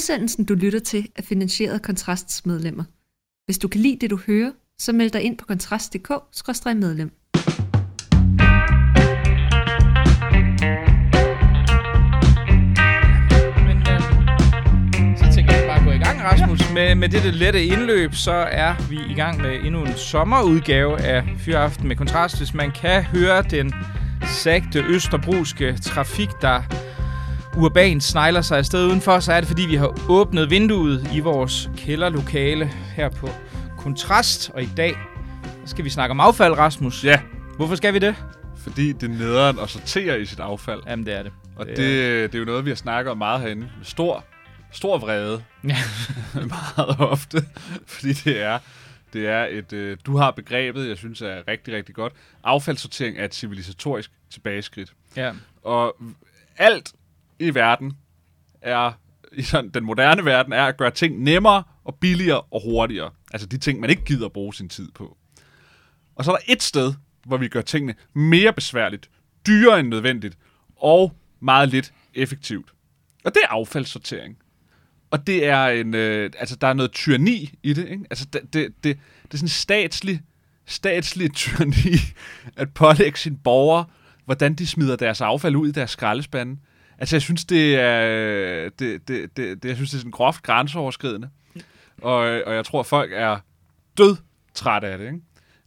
Udsendelsen, du lytter til, er finansieret af Kontrasts medlemmer. Hvis du kan lide det, du hører, så meld dig ind på kontrast.dk-medlem. Så tænker jeg bare at gå i gang, Rasmus. Med, med dette lette indløb, så er vi i gang med endnu en sommerudgave af Fyraften med Kontrast. Hvis man kan høre den sagte østerbruske trafik, der urban snegler sig afsted udenfor, så er det fordi, vi har åbnet vinduet i vores kælderlokale her på Kontrast. Og i dag skal vi snakke om affald, Rasmus. Ja, Hvorfor skal vi det? fordi det er nederen at sortere i sit affald. Jamen, det er det. Og Det det, er jo noget, vi har snakket om meget herinde. Med stor, stor vrede. Ja. meget ofte. Fordi det er, det er et... Øh, du har begrebet, jeg synes er rigtig, rigtig godt. Affaldssortering er et civilisatorisk tilbageskridt. Ja. Og alt i verden er... I sådan, den moderne verden er at gøre ting nemmere og billigere og hurtigere. Altså de ting, man ikke gider at bruge sin tid på. Og så er der et sted, hvor vi gør tingene mere besværligt, dyrere end nødvendigt, og meget lidt effektivt. Og det er affaldssortering. Og det er en, øh, altså der er noget tyranni i det, ikke? Altså det, det, det, det er sådan statslig, statslig tyranni at pålægge sine borgere, hvordan de smider deres affald ud i deres skraldespande. Altså jeg synes, det er, det, det, det, det, jeg synes, det er sådan groft grænseoverskridende. Og, og jeg tror, folk er død trætte af det, ikke?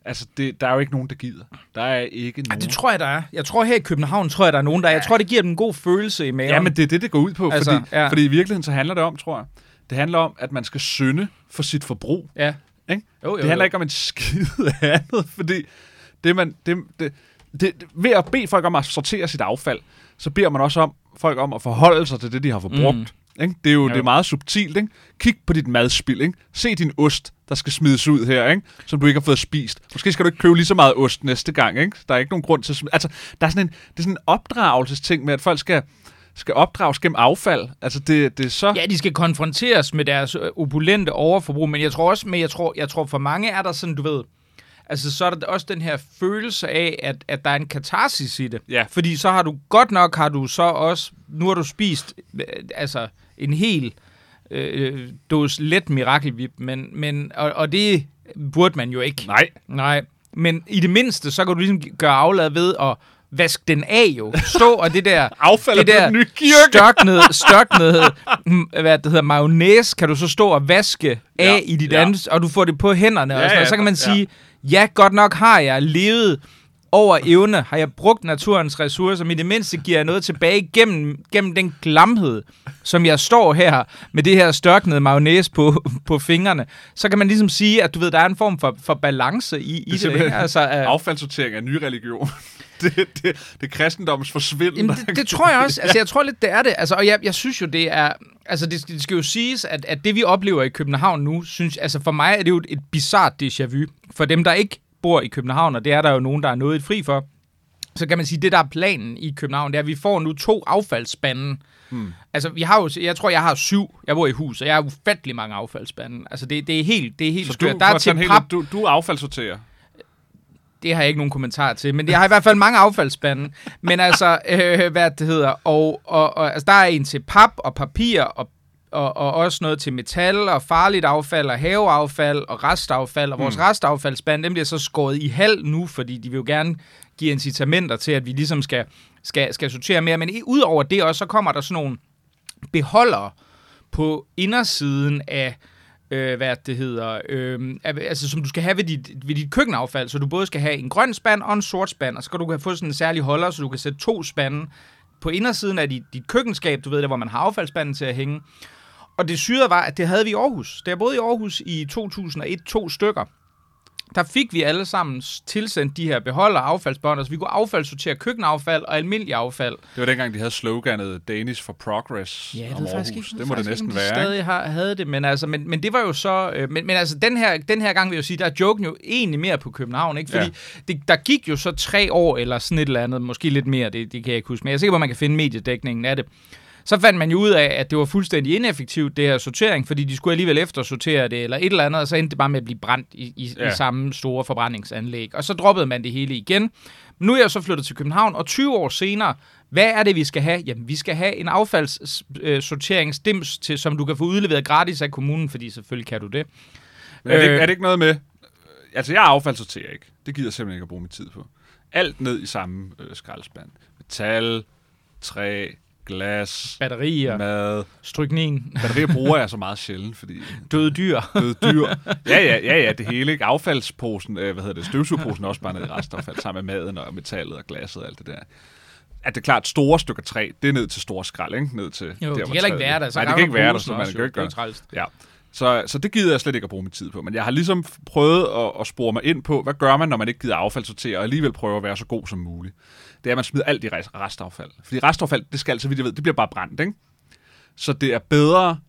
Altså, det, der er jo ikke nogen, der gider. Der er ikke Ja, nogen. det tror jeg, der er. Jeg tror her i København, tror jeg, der er nogen, der er. Jeg tror, det giver dem en god følelse i maven. Ja, men det er det, det går ud på. Altså, fordi, ja. ja. fordi i virkeligheden så handler det om, tror jeg, det handler om, at man skal synde for sit forbrug. Ja. Ikke? Jo, jo, det handler jo. ikke om en skid andet, fordi det, man, det, det, det, det, ved at bede folk om at sortere sit affald, så beder man også om folk om at forholde sig til det, de har forbrugt. Mm. Ikke? Det er jo, Jo. det er meget subtilt. Ikke? Kig på dit madspil. Ikke? Se din ost, der skal smides ud her, ikke? som du ikke har fået spist. Måske skal du ikke købe lige så meget ost næste gang. Ikke? Der er ikke nogen grund til at smide. Altså, der er sådan en, det er sådan en opdragelsesting med, at folk skal, skal opdrages gennem affald. Altså, det, det er så... Ja, de skal konfronteres med deres øh, opulente overforbrug, men jeg tror også, men jeg tror, jeg tror for mange er der sådan, du ved, altså så er der også den her følelse af, at, at der er en katarsis i det. Ja. Fordi så har du, godt nok har du så også, nu har du spist, øh, altså en hel øh, dåse let mirakelvip, men, men og, og det burde man jo ikke. Nej, Nej, men i det mindste, så kan du ligesom gøre aflad ved at vaske den af jo. Stå og det der... affald er det der blevet en ny kirke. størknede, størknede, mm, hvad det hedder, mayonnaise, kan du så stå og vaske af Ja, i dit ja. andet, og du får det på hænderne, Ja, og sådan, ja, noget. så kan man ja. sige, ja, godt nok har jeg levet over evne, har jeg brugt naturens ressourcer, men i det mindste giver jeg noget tilbage gennem, gennem den glamhed, som jeg står her med det her størknede mayonnaise på, på fingrene. Så kan man ligesom sige, at du ved, der er en form for, for balance i, i det. simpelthen ikke? Altså, uh, affaldssortering er en ny religion. det, det, det kristendommens forsvinden. Jamen, det, det tror jeg også. Altså, jeg tror lidt, det er det. Altså, og jeg, jeg synes jo, det er... Altså, det, det skal jo siges, at, at det, vi oplever i København nu, synes... Altså, for mig er det jo et, bizart déjà vu. For dem, der ikke bor i København, og det er der jo nogen, der er noget fri for, så kan man sige, det der er planen i København, det er, at vi får nu to affaldsspande. Hmm. Altså, vi har jo, jeg tror, jeg har syv. Jeg bor i hus, og jeg har ufattelig mange affaldsspande. Altså, det, det er helt, det er helt Så skørt. du, Der er til pap, helt, du, du affaldssorterer. Det har jeg ikke nogen kommentar til, men jeg har i hvert fald mange affaldsspande. Men altså, øh, hvad det hedder, og, og, og altså, der er en til pap og papir, og, og, og også noget til metal, og farligt affald, og haveaffald, og restaffald, og vores mm. restaffaldsspand, dem bliver så skåret i halv nu, fordi de vil jo gerne give incitamenter til, at vi ligesom skal, skal, skal sortere mere. Men udover det også, så kommer der sådan nogle beholdere på indersiden af øh, hvad det hedder, øh, altså som du skal have ved dit, ved dit køkkenaffald, så du både skal have en grøn spand og en sort spand, og så skal du have få sådan en særlig holder, så du kan sætte to spande på indersiden af dit, dit køkkenskab, du ved der, hvor man har affaldsspanden til at hænge. Og det syrede var, at det havde vi i Aarhus. Da jeg boede i Aarhus i 2001, to stykker, der fik vi alle sammen tilsendt de her beholder affaldsbånd, så vi kunne affaldssortere køkkenaffald og almindelig affald. Det var dengang, de havde sloganet Danish for Progress Ja, jeg om Aarhus. faktisk ikke, det må det næsten ikke, være. ikke? stadig har, havde det, men, altså, men, men det var jo så... Øh, men, men altså, den her, den her gang vil jeg jo sige, der er joken jo egentlig mere på København, ikke? Fordi ja. det, der gik jo så tre år, eller sådan et eller andet, måske lidt mere, det, det kan jeg ikke huske, men jeg er sikker på, at man kan finde mediedækningen af det. Så fandt man jo ud af, at det var fuldstændig ineffektivt, det her sortering, fordi de skulle alligevel eftersortere det, eller et eller andet, og så endte det bare med at blive brændt i, i, ja. I samme store forbrændingsanlæg. Og så droppede man det hele igen. Nu er jeg så flyttet til København, og 20 år senere, hvad er det, vi skal have? Jamen, vi skal have en affaldssorteringsdims, til, som du kan få udleveret gratis af kommunen, fordi selvfølgelig kan du det. Men er, det, ikke- Øh. er det ikke noget med... Altså, jeg affaldssorterer ikke. Det gider jeg simpelthen ikke at bruge min tid på. Alt ned i samme øh, skraldespand. Metal, træ, glas, Batterier, mad. stryknin, Batterier bruger jeg så meget sjældent, fordi døde dyr. døde dyr. Ja, ja, ja, ja, det hele. Ikke? Affaldsposen, øh, hvad hedder det, støvsugerposen er også bare ned i restaffald, sammen med maden og metallet og glasset og alt det der. At det er klart, store stykker træ, det er ned til store skrald, ikke? Ned til Jo, der, det kan heller ikke være der. Så Nej, det kan ikke være der, så man kan ikke Det gøre trælst. Ja. Så, så det gider jeg slet ikke at bruge min tid på. Men jeg har ligesom prøvet at, at spore mig ind på, hvad gør man, når man ikke gider affaldssortere, og alligevel prøver at være så god som muligt. Det er, at man smider alt i restaffald. Fordi restaffald, det skal, så vidt jeg ved, det bliver bare brændt, ikke? Så det er bedre,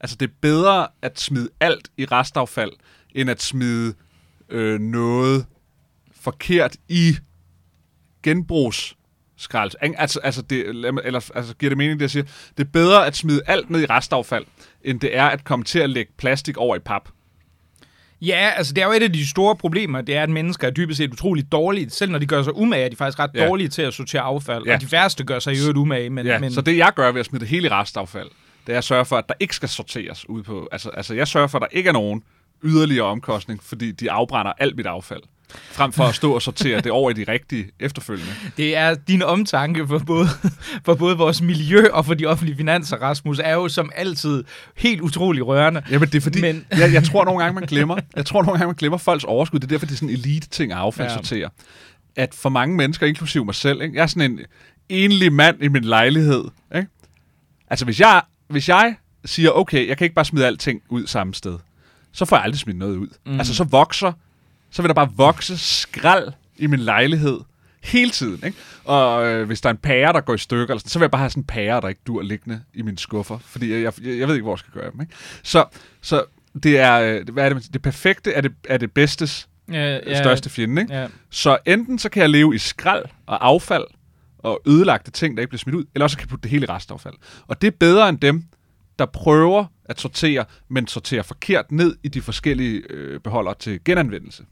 altså det er bedre at smide alt i restaffald, end at smide øh, noget forkert i genbrugs skrald. Altså, altså, det, eller, altså, giver det mening, det jeg siger? Det er bedre at smide alt ned i restaffald, end det er at komme til at lægge plastik over i pap. Ja, altså det er jo et af de store problemer, det er, at mennesker er dybest set utroligt dårlige. Selv når de gør sig umage, er de faktisk ret Ja. dårlige til at sortere affald. Ja. Og de færreste gør sig i øvrigt umage. Men, Ja, men, så det jeg gør ved at smide det hele i restaffald, det er at sørge for, at der ikke skal sorteres ud på... Altså, altså jeg sørger for, at der ikke er nogen yderligere omkostning, fordi de afbrænder alt mit affald. Frem for at stå og sortere det over i de rigtige efterfølgende. det er din omtanke for både, for både vores miljø og for de offentlige finanser, Rasmus, er jo som altid helt utrolig rørende. Jamen, det er fordi, Men- jeg, jeg tror nogle gange, man glemmer, jeg tror nogle gange, man glemmer folks overskud. Det er derfor, det er sådan en elite-ting at affaldssortere. Ja. At for mange mennesker, inklusive mig selv, ikke? jeg er sådan en enlig mand i min lejlighed. Ikke? Altså, hvis jeg, hvis jeg siger, okay, jeg kan ikke bare smide alting ud samme sted, så får jeg aldrig smidt noget ud. Mm. Altså, så vokser, så vil der bare vokse skrald i min lejlighed hele tiden. Ikke? Og øh, hvis der er en pære, der går i stykker, eller sådan, så vil jeg bare have sådan en pære, der ikke dur liggende i mine skuffer, fordi jeg, jeg, jeg ved ikke, hvor jeg skal gøre dem. Ikke? Så, så det er, øh, hvad er det, det perfekte er det, er det bedstes Ja, ja, største fjende. Ikke? Ja. Så enten så kan jeg leve i skrald og affald og ødelagte ting, der ikke bliver smidt ud, eller også kan jeg putte det hele i restaffald. Og det er bedre end dem, der prøver at sortere, men sorterer forkert ned i de forskellige øh, beholdere til genanvendelse.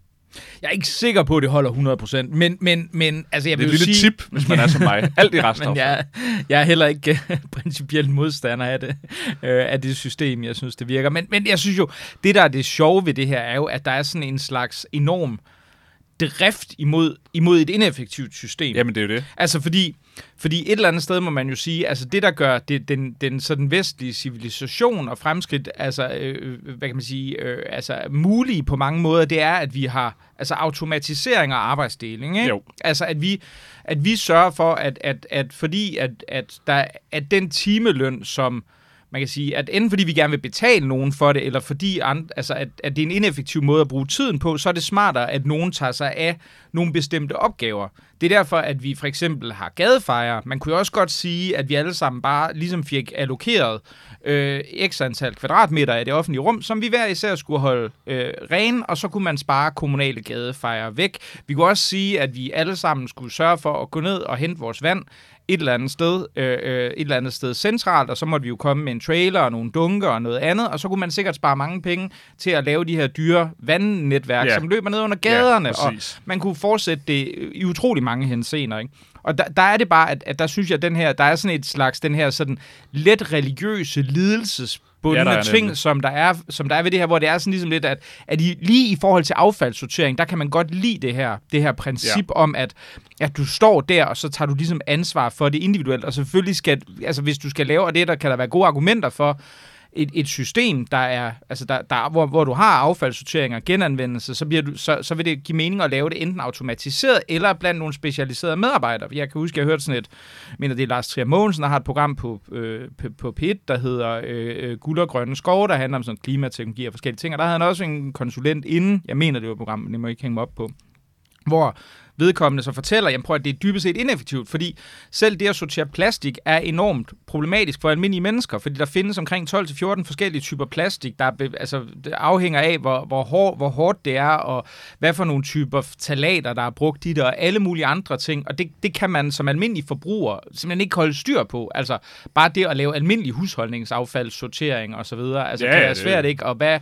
Jeg er ikke sikker på, at det holder 100%, men, men, men altså, jeg Det er vil et lille sige... tip, hvis man er som mig. Alt i restaffald. jeg, jeg er heller ikke øh, principielt modstander af det, øh, af det system. Jeg synes, det virker. Men, men jeg synes jo, det der er det sjove ved det her, er jo, at der er sådan en slags enorm drift imod, imod et ineffektivt system. Jamen, det er jo det. Altså fordi, fordi et eller andet sted må man jo sige, altså det der gør det, den, den sådan vestlige civilisation og fremskridt, altså øh, hvad kan man sige, øh, altså mulige på mange måder, det er, at vi har altså automatisering og arbejdsdeling, ikke? Jo. Altså at vi, at vi sørger for, at, at, at fordi at, at, der, at den timeløn, som man kan sige, at enten fordi vi gerne vil betale nogen for det, eller fordi altså at, at det er en ineffektiv måde at bruge tiden på, så er det smartere, at nogen tager sig af nogle bestemte opgaver. Det er derfor, at vi for eksempel har gadefejre. Man kunne jo også godt sige, at vi alle sammen bare ligesom fik allokeret øh, x antal kvadratmeter af det offentlige rum, som vi hver især skulle holde øh, ren, og så kunne man spare kommunale gadefejre væk. Vi kunne også sige, at vi alle sammen skulle sørge for at gå ned og hente vores vand et eller andet sted, øh, øh, et eller andet sted centralt, og så måtte vi jo komme med en trailer og nogle dunker og noget andet, og så kunne man sikkert spare mange penge til at lave de her dyre vandnetværk, Ja. som løber ned under gaderne, og præcis. man kunne fortsætte det i utrolig mange henseender, ikke? Og der, der er det bare, at, at der synes jeg, at den her, der er sådan et slags, den her sådan let religiøse lidelsesbundne Ja, ting, som der, er, som der er ved det her, hvor det er sådan ligesom lidt, at, at i, lige i forhold til affaldssortering, der kan man godt lide det her, det her princip ja. om, at, at du står der, og så tager du ligesom ansvar for det individuelt, og selvfølgelig skal, altså hvis du skal lave, og det der kan der være gode argumenter for, et, et system, der er, altså der, der, hvor, hvor du har affaldssortering og genanvendelse, så, bliver du, så, så vil det give mening at lave det enten automatiseret eller blandt nogle specialiserede medarbejdere. Jeg kan huske, jeg hørte sådan et, mener det er Lars Trier Mogensen, der har et program på, øh, på, på P1, der hedder øh, øh, Guld og Grønne Skove, der handler om sådan klimateknologi og forskellige ting, og der havde han også en konsulent inden, jeg mener det var et program, men det må jeg ikke hænge mig op på, hvor vedkommende så fortæller, jamen prøv at det er dybest set ineffektivt, fordi selv det at sortere plastik er enormt problematisk for almindelige mennesker, fordi der findes omkring 12-14 forskellige typer plastik, der altså, det afhænger af, hvor, hvor, hård, hvor hårdt det er, og hvad for nogle typer talater, der er brugt i det, og alle mulige andre ting, og det, det kan man som almindelig forbruger simpelthen ikke holde styr på. Altså bare det at lave almindelig husholdningsaffald, sortering og så videre, altså Ja, det- svært, ikke? Og hvad,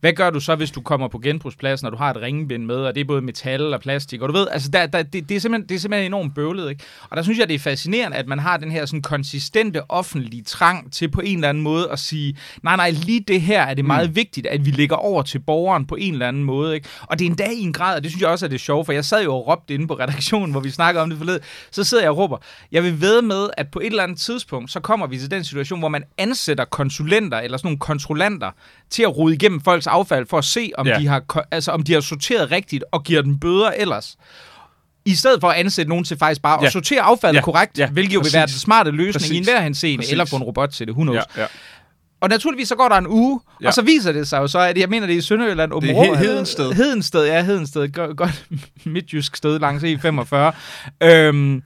hvad gør du så, hvis du kommer på genbrugspladsen, og du har et ringbind med, og det er både metal og plastik, og du ved, altså der, der, det, det, er simpelthen, det er simpelthen enormt bøvlet, ikke? Og der synes jeg, det er fascinerende, at man har den her sådan konsistente offentlige trang til på en eller anden måde at sige, nej, nej, lige det her er det meget mm. vigtigt, at vi lægger over til borgeren på en eller anden måde, ikke? Og det er endda i en grad, og det synes jeg også er det sjove, for jeg sad jo og råbte inde på redaktionen, hvor vi snakker om det forled, så sidder jeg og råber, jeg vil ved med, at på et eller andet tidspunkt, så kommer vi til den situation, hvor man ansætter konsulenter, eller sådan nogle kontrollanter, til at rode igennem folks affald, for at se, om, Ja. de, har, altså, om de har sorteret rigtigt, og giver dem bøder ellers. I stedet for at ansætte nogen til faktisk bare Ja. at sortere affaldet Ja. ja. korrekt, Ja. ja. hvilket jo vil Præcis. være den smarte løsning Præcis. i enhver henseende, Præcis. eller få en robot til det, who knows. Ja, ja. Og naturligvis så går der en uge, Ja. ja. og så viser det sig jo så, at jeg mener, det er i Sønderjylland. Det er He- Hedensted. Hedensted, ja, Hedensted. Godt midtjysk sted langs E45. øhm,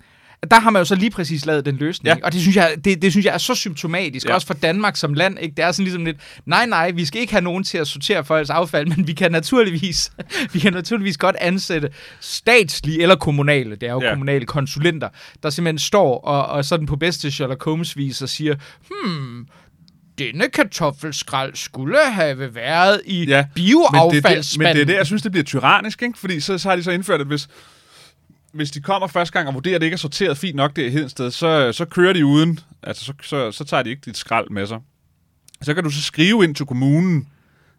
der har man jo så lige præcis lavet den løsning. Ja. Og det synes, jeg, det, det synes jeg er så symptomatisk, Ja. også for Danmark som land. Ikke? Det er sådan ligesom lidt, nej, nej, vi skal ikke have nogen til at sortere folks affald, men vi kan naturligvis, vi kan naturligvis godt ansætte statslige eller kommunale, det er jo Ja. kommunale konsulenter, der simpelthen står og, og sådan på bedste Sherlock Holmes-vis og siger, hmm, denne kartoffelskrald skulle have været i Ja, ja, Men det, er det, bioaffaldsspanden. men det er det, jeg synes, det bliver tyrannisk, ikke? Fordi så, så har de så indført, at hvis, hvis de kommer første gang og vurderer, at det ikke er sorteret fint nok der i Hedensted, så, så kører de uden. Altså, så, så, så tager de ikke dit skrald med sig. Så kan du så skrive ind til kommunen,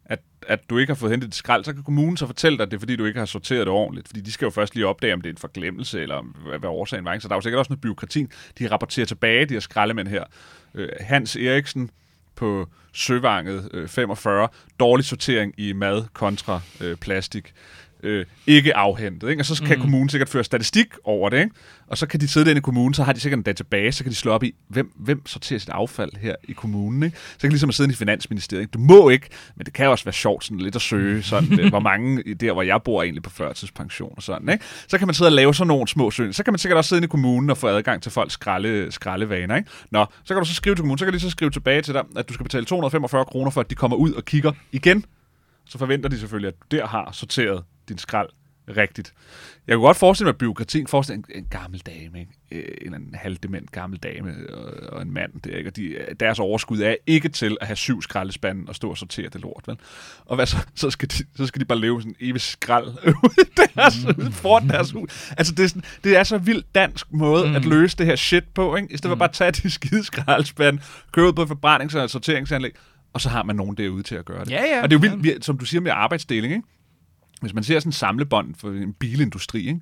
at, at du ikke har fået hentet dit skrald. Så kan kommunen så fortælle dig, at det er, fordi du ikke har sorteret det ordentligt. Fordi de skal jo først lige opdage, om det er en forglemmelse, eller hvad, hvad årsagen var. Så der er jo sikkert også noget byråkrati. De rapporterer tilbage, de her skraldemænd her. Øh, Hans Eriksen på Søvanget øh, 45. Dårlig sortering i mad kontra øh, plastik. Øh, ikke afhentet. Ikke? Og så kan mm. kommunen sikkert føre statistik over det. Ikke? Og så kan de sidde derinde i kommunen, så har de sikkert en database, så kan de slå op i, hvem, hvem sorterer sit affald her i kommunen. Ikke? Så kan de ligesom sidde i Finansministeriet. Ikke? Du må ikke, men det kan også være sjovt sådan lidt at søge, sådan, øh, hvor mange der, hvor jeg bor, egentlig på førtidspension og sådan. Ikke? Så kan man sidde og lave sådan nogle små søgninger. Så kan man sikkert også sidde inde i kommunen og få adgang til folks skralde, skraldevaner. Ikke? Nå, så kan du så skrive til kommunen, så kan de så skrive tilbage til dig, at du skal betale 245 kroner for, at de kommer ud og kigger igen. Så forventer de selvfølgelig, at du der har sorteret din skrald rigtigt. Jeg kunne godt forestille mig, at byråkratien forestiller en, en gammel dame, ikke? Øh, en anden halvdement gammel dame og, og en mand, der, ikke? og de, deres overskud er ikke til at have syv skraldespande og stå og sortere det lort, vel? Og hvad så? Så skal de, så skal de bare leve sådan en evig skrald ude deres, ude foran deres hus. Altså, det er, sådan, det er så vildt dansk måde mm. at løse det her shit på, ikke? I stedet for bare at tage de skide skraldespande, køre ud på forbrændings- og sorteringsanlæg, og så har man nogen derude til at gøre det. Ja, ja. Og det er jo vildt, vi- som du siger med arbejdsdeling, ikke? Hvis man ser sådan en samlebånd for en bilindustri, ikke?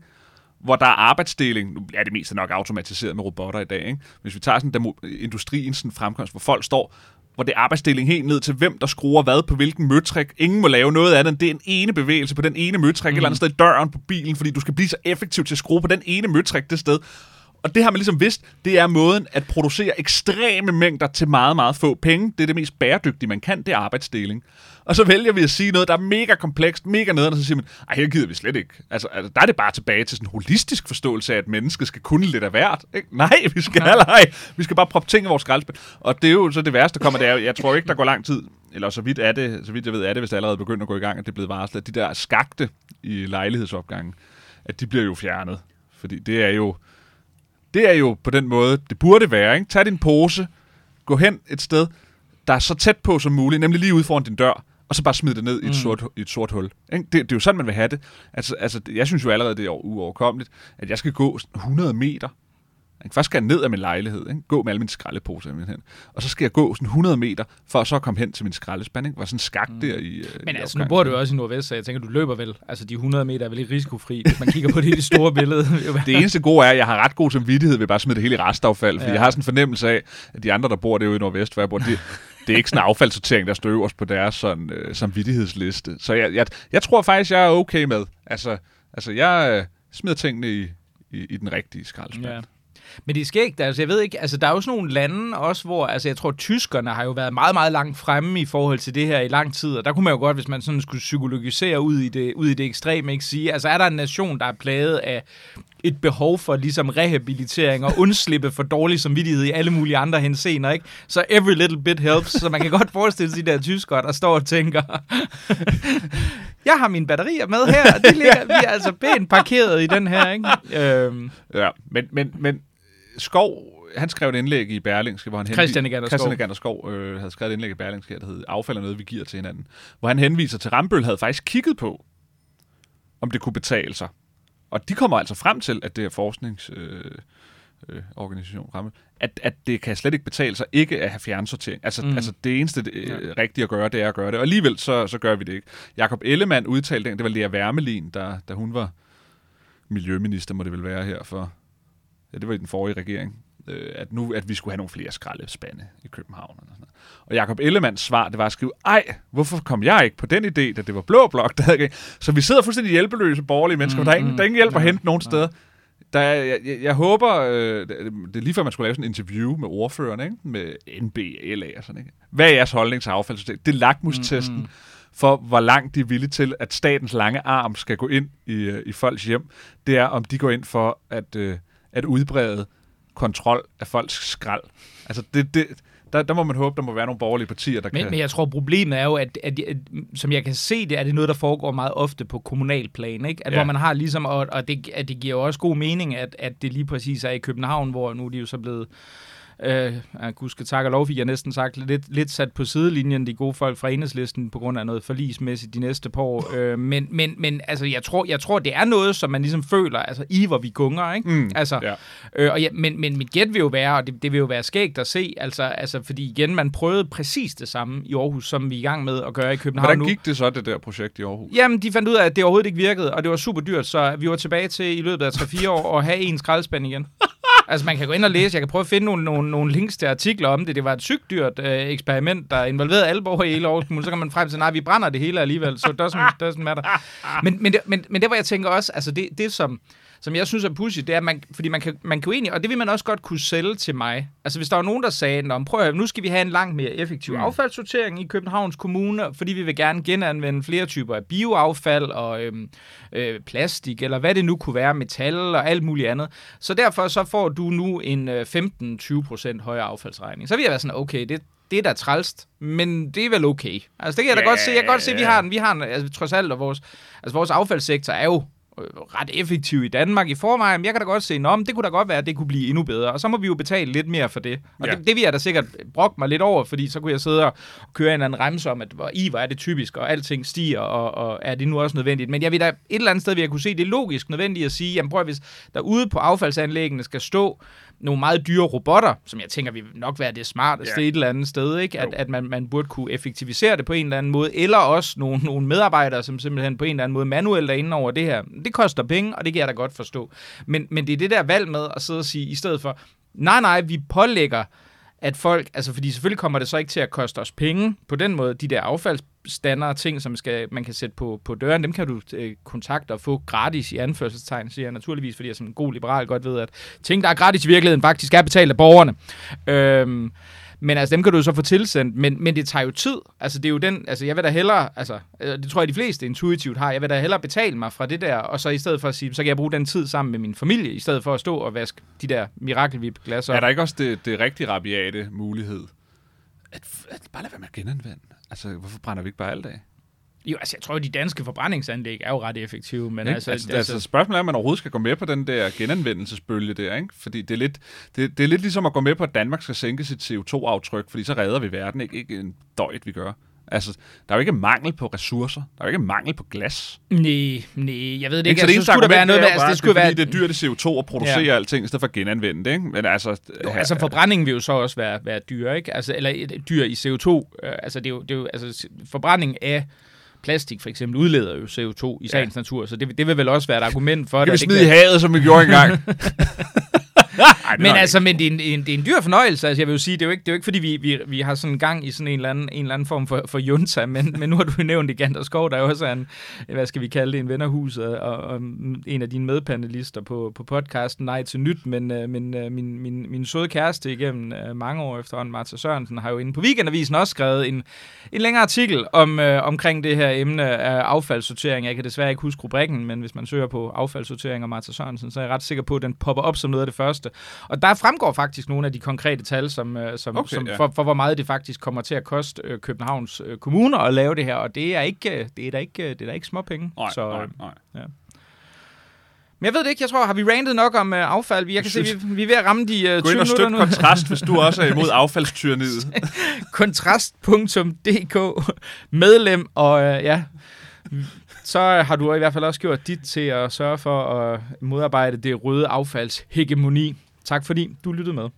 hvor der er arbejdsdeling, nu er det mest nok automatiseret med robotter i dag, ikke? hvis vi tager sådan demo, industrien sådan fremkomst, hvor folk står, hvor det er arbejdsdeling helt ned til, hvem der skruer hvad på hvilken møtrik. Ingen må lave noget af det. Det er en ene bevægelse på den ene møtrik, mm. et eller andet sted i døren på bilen, fordi du skal blive så effektiv til at skrue på den ene møtrik det sted. Og det har man ligesom vidst, det er måden at producere ekstreme mængder til meget, meget få penge. Det er det mest bæredygtige, man kan, det er arbejdsdeling. Og så vælger vi at sige noget, der er mega komplekst, mega nederen, og så siger man, ej, her gider vi slet ikke. Altså, altså, der er det bare tilbage til sådan en holistisk forståelse af, at mennesket skal kunne lidt af hvert. Ikke? Nej, vi skal nej. Vi skal bare proppe ting i vores skraldespand. Og det er jo så det værste, der kommer, det er jeg tror ikke, der går lang tid, eller så vidt er det, så vidt jeg ved, er det, hvis det allerede begynder at gå i gang, at det er blevet varslet, at de der skagte i lejlighedsopgangen, at de bliver jo fjernet. Fordi det er jo, det er jo på den måde, det burde være. Ikke? Tag din pose, gå hen et sted, der er så tæt på som muligt, nemlig lige ude foran din dør, og så bare smide det ned i et, sort, i et sort hul. Ikke? Det, det er jo sådan, man vil have det. Altså, altså, jeg synes jo allerede, det er uoverkommeligt, at jeg skal gå sådan 100 meter. Ikke? Først skal jeg ned af min lejlighed, ikke? gå med alle mine skraldeposer hen. Og så skal jeg gå sådan 100 meter, for så at komme hen til min skraldespand. Ikke? Hvor sådan skak der i øh, Men i altså, nu bor du jo også i Nordvest, så jeg tænker, du løber vel. Altså, de 100 meter er vel ikke risikofri, hvis man kigger på det i det store billede. Det eneste gode er, at jeg har ret god samvittighed ved bare at smide det hele i restaffald, fordi ja. Jeg har sådan en fornemmelse af, at de andre, der bor derude i Nordvest, hvor jeg bor, det, det er ikke sådan en affaldssortering, der står øverst på deres sådan, øh, samvittighedsliste. Så jeg, jeg, jeg tror faktisk, jeg er okay med. Altså, altså jeg øh, smider tingene i, i, i den rigtige skraldespand. Ja. Men det sker ikke. altså jeg ved ikke, altså der er jo sådan nogle lande også, hvor, altså jeg tror, tyskerne har jo været meget, meget langt fremme i forhold til det her i lang tid, og der kunne man jo godt, hvis man sådan skulle psykologisere ud i det, ud i det ekstreme, ikke sige, altså er der en nation, der er plaget af et behov for ligesom rehabilitering og undslippe for dårlig samvittighed i alle mulige andre henseender, ikke? Så every little bit helps, så man kan godt forestille sig de der tyskere, der står og tænker, jeg har mine batterier med her, og de ligger, vi er altså pænt parkeret i den her, ikke? Øhm, Ja, men, men, men Skov, han skrev et indlæg i Berlingske, hvor han Christian Skov. Christian Egander Skov øh, havde skrevet et indlæg i Berlingske, der hed Affald er noget, vi giver til hinanden. Hvor han henviser til, at Rambøl havde faktisk kigget på, om det kunne betale sig. Og de kommer altså frem til, at det er forskningsorganisation, øh, øh, organisation, Rambøll, at, at det kan slet ikke betale sig ikke at have fjernsortering. Altså, Mm. altså det eneste øh, rigtige at gøre, det er at gøre det. Og alligevel så, så gør vi det ikke. Jakob Ellemann udtalte, det var Lea Wermelin, der, da hun var miljøminister, må det vel være her for, ja, det var i den forrige regering, øh, at nu at vi skulle have nogle flere skraldespande i København. Og, sådan noget. og Jacob Ellemanns svar, det var at skrive, ej, hvorfor kom jeg ikke på den idé, da det var blå blok, der havde Så vi sidder fuldstændig hjælpeløse borgerlige mennesker, mm, der, er ingen, der er ingen hjælp at hente nogen steder. Der er, jeg, jeg, jeg håber, øh, det det er lige før man skulle lave sådan en interview med ordførerne, ikke? med NB, LA og sådan, ikke? Hvad er jeres holdning til affaldssystem? Det er lakmustesten mm, mm. for, hvor langt de er villige til, at statens lange arm skal gå ind i, øh, i folks hjem. Det er, om de går ind for at, øh, at udbrede kontrol af folks skrald. Altså, det, det, der, der må man håbe, der må være nogle borgerlige partier, der Men, kan... men jeg tror, problemet er jo, at, at, at, som jeg kan se det, er det noget, der foregår meget ofte på kommunal plan, ikke? At, Ja. Hvor man har ligesom, og, og det, at det giver jo også god mening, at, at det lige præcis er i København, hvor nu er de jo så blevet Øh, jeg huske tak og lov, fik jeg næsten sagt, lidt, lidt sat på sidelinjen, de gode folk fra enhedslisten, på grund af noget forlismæssigt de næste par år. Øh, men, men, men altså, jeg tror, jeg tror, det er noget, som man ligesom føler, altså i hvor vi gunger, ikke? Mm, altså, ja. Øh, og ja, men, men mit gæt vil jo være, og det, det vil jo være skægt at se, altså, altså, fordi igen, man prøvede præcis det samme i Aarhus, som vi er i gang med at gøre i København Hvordan nu. gik det så, det der projekt i Aarhus? Jamen, de fandt ud af, at det overhovedet ikke virkede, og det var super dyrt, så vi var tilbage til i løbet af 3-4 år at have en skraldespand igen altså, man kan gå ind og læse, jeg kan prøve at finde nogle, nogle, nogle links til artikler om det. Det var et sygt dyrt øh, eksperiment, der involverede alle borgere i hele Aarhus Kommune. Så kan man frem til, nej, vi brænder det hele alligevel, så so doesn't, doesn't matter. Men, men, det, men, men det, hvor jeg tænker også, altså det, det som, som jeg synes er pussy, det er, at man, fordi man kan, man kan jo egentlig, og det vil man også godt kunne sælge til mig. Altså hvis der var nogen, der sagde, Nå, prøv at høre, nu skal vi have en langt mere effektiv mm. affaldssortering i Københavns Kommune, fordi vi vil gerne genanvende flere typer af bioaffald og øhm, øh, plastik, eller hvad det nu kunne være, metal og alt muligt andet. Så derfor så får du nu en øh, 15-20% højere affaldsregning. Så vil jeg være sådan, okay, det, det er da trælst, men det er vel okay. Altså det kan jeg da Ja, godt se. Jeg kan godt se, at vi har en, vi har en, altså, trods alt, og vores, altså vores affaldssektor er jo ret effektiv i Danmark i forvejen, men jeg kan da godt se, om det kunne da godt være, at det kunne blive endnu bedre, og så må vi jo betale lidt mere for det. Og Ja. det, det vil jeg da sikkert brokke mig lidt over, fordi så kunne jeg sidde og køre en eller anden remse om, at hvor i hvor er det typisk, og alting stiger, og, og er det nu også nødvendigt. Men jeg vil da et eller andet sted, vil jeg kunne se, det er logisk nødvendigt at sige, jamen prøv at, hvis der ude på affaldsanlæggene skal stå nogle meget dyre robotter, som jeg tænker vil nok være det smarteste Ja. et eller andet sted, ikke? At, at man, man burde kunne effektivisere det på en eller anden måde, eller også nogle, nogle medarbejdere, som simpelthen på en eller anden måde manuelt er inde over det her. Det koster penge, og det kan jeg da godt forstå. Men, men det er det der valg med at sidde og sige, i stedet for, nej, nej, vi pålægger at folk, altså fordi selvfølgelig kommer det så ikke til at koste os penge på den måde, de der affaldsstandere ting, som skal, man kan sætte på, på døren, dem kan du øh, kontakte og få gratis i anførselstegn, siger jeg naturligvis, fordi jeg som en god liberal godt ved, at ting, der er gratis i virkeligheden, faktisk er betalt af borgerne. Øhm, men altså, dem kan du så få tilsendt, men, men det tager jo tid. Altså, det er jo den, altså, jeg vil da hellere, altså, øh, det tror jeg, de fleste intuitivt har, jeg vil da hellere betale mig fra det der, og så i stedet for at sige, så kan jeg bruge den tid sammen med min familie, i stedet for at stå og vaske de der mirakelvip-glas op. Er der ikke også det, det rigtig rabiate mulighed? At, at bare lade være med at genanvende. Altså, hvorfor brænder vi ikke bare alt af? Jo, altså, jeg tror, de danske forbrændingsanlæg er jo ret effektive, men Ikke? altså, altså, altså, altså, spørgsmålet er, om man overhovedet skal gå med på den der genanvendelsesbølge der, ikke? Fordi det er, lidt, det, det er lidt ligesom at gå med på, at Danmark skal sænke sit CO2-aftryk, fordi så redder vi verden, ikke, ikke en døjt, vi gør. Altså, der er jo ikke mangel på ressourcer. Der er jo ikke mangel på glas. Nej, nej, jeg ved det Ikke? ikke. Så det Altså, eneste skulle der være argument, noget med, altså, det skulle det er, være... fordi det er dyrt i CO2 at producere ja. alting, i stedet for at genanvende det, ikke? Men altså... Jo, altså forbrændingen vil jo så også være, være dyr, ikke? Altså, eller dyr i CO2. Øh, altså, det er jo, det er jo, altså, forbrænding af plastik for eksempel udleder jo CO2 i sagens natur, så det, det vil vel også være et argument for kan vi det. smide i havet, som vi gjorde engang. Ej, Men altså, men det er, en, en, det er en dyr fornøjelse. Altså, jeg vil jo sige, det er jo ikke, det er jo ikke fordi, vi, vi, vi har sådan en gang i sådan en eller anden, en eller anden form for, for junta, men, men nu har du jo nævnt igen, Skov, der er jo også en, hvad skal vi kalde det, en vennerhus, og, og en af dine medpanelister på, på podcasten Nej til Nyt, men, øh, men øh, min, min, min søde kæreste igennem øh, mange år efterhånden, Martha Sørensen, har jo inde på Weekendavisen også skrevet en, en længere artikel om, øh, omkring det her emne af affaldssortering. Jeg kan desværre ikke huske rubrikken, men hvis man søger på affaldssortering og Martha Sørensen, så er jeg ret sikker på, at den popper op som noget af det første. Og der fremgår faktisk nogle af de konkrete tal, som, øh, som, Okay, som ja. for, for hvor meget det faktisk kommer til at koste øh, Københavns øh, kommuner at lave det her, og det er ikke, det er da ikke, det er da ikke små penge. Nej, så, nej, nej. Men jeg ved det ikke, jeg tror, har vi rantet nok om øh, affald? Vi- Jeg kan se, synes- vi, vi er ved at ramme de øh, 20 Gå ind og minutter støt nu. kontrast, hvis du også er imod affaldstyranniet. kontrast.dk medlem, og øh, ja, så har du i hvert fald også gjort dit til at sørge for at modarbejde det røde affalds hegemoni. Tak fordi du lyttede med.